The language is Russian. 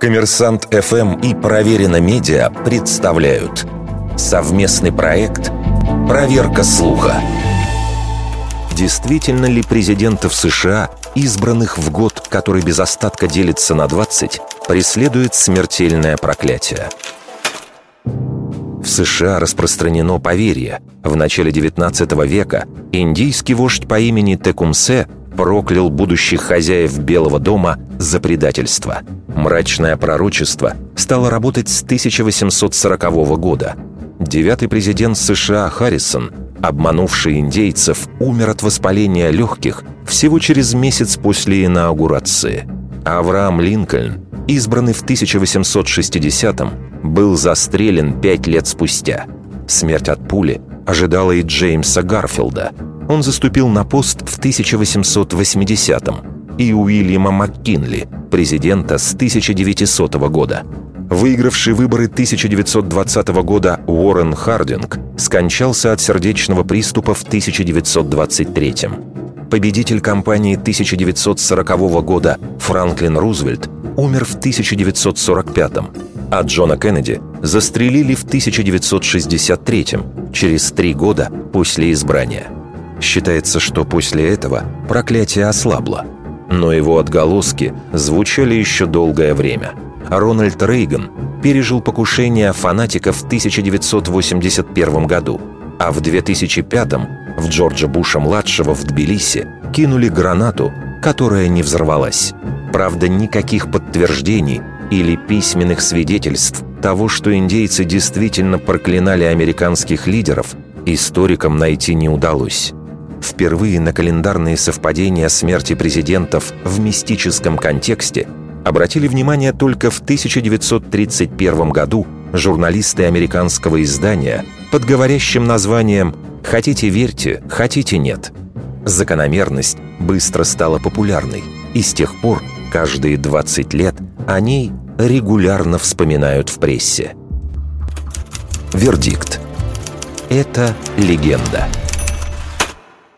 Коммерсант ФМ и Проверено Медиа представляют совместный проект «Проверка слуха». Действительно ли президентов США, избранных в год, который без остатка делится на 20, преследует смертельное проклятие? В США распространено поверье. В начале 19 века индийский вождь по имени Текумсе проклял будущих хозяев Белого дома за предательство. Мрачное пророчество стало работать с 1840 года. Девятый президент США Харрисон, обманувший индейцев, умер от воспаления легких всего через месяц после инаугурации. Авраам Линкольн, избранный в 1860-м, был застрелен пять лет спустя. Смерть от пули ожидала и Джеймса Гарфилда. Он заступил на пост в 1880-м. И Уильяма МакКинли, президента с 1900 года. Выигравший выборы 1920 года Уоррен Хардинг скончался от сердечного приступа в 1923 Победитель кампании 1940 года Франклин Рузвельт умер в 1945 а Джона Кеннеди застрелили в 1963-м, через три года после избрания. Считается, что после этого проклятие ослабло, но его отголоски звучали еще долгое время. Рональд Рейган пережил покушение фанатиков в 1981 году, а в 2005-м в Джорджа Буша-младшего в Тбилиси кинули гранату, которая не взорвалась. Правда, никаких подтверждений или письменных свидетельств того, что индейцы действительно проклинали американских лидеров, историкам найти не удалось. Впервые на календарные совпадения смерти президентов в мистическом контексте обратили внимание только в 1931 году журналисты американского издания под говорящим названием «Хотите верьте, хотите нет». Закономерность быстро стала популярной, и с тех пор каждые 20 лет о ней регулярно вспоминают в прессе. Вердикт. Это легенда.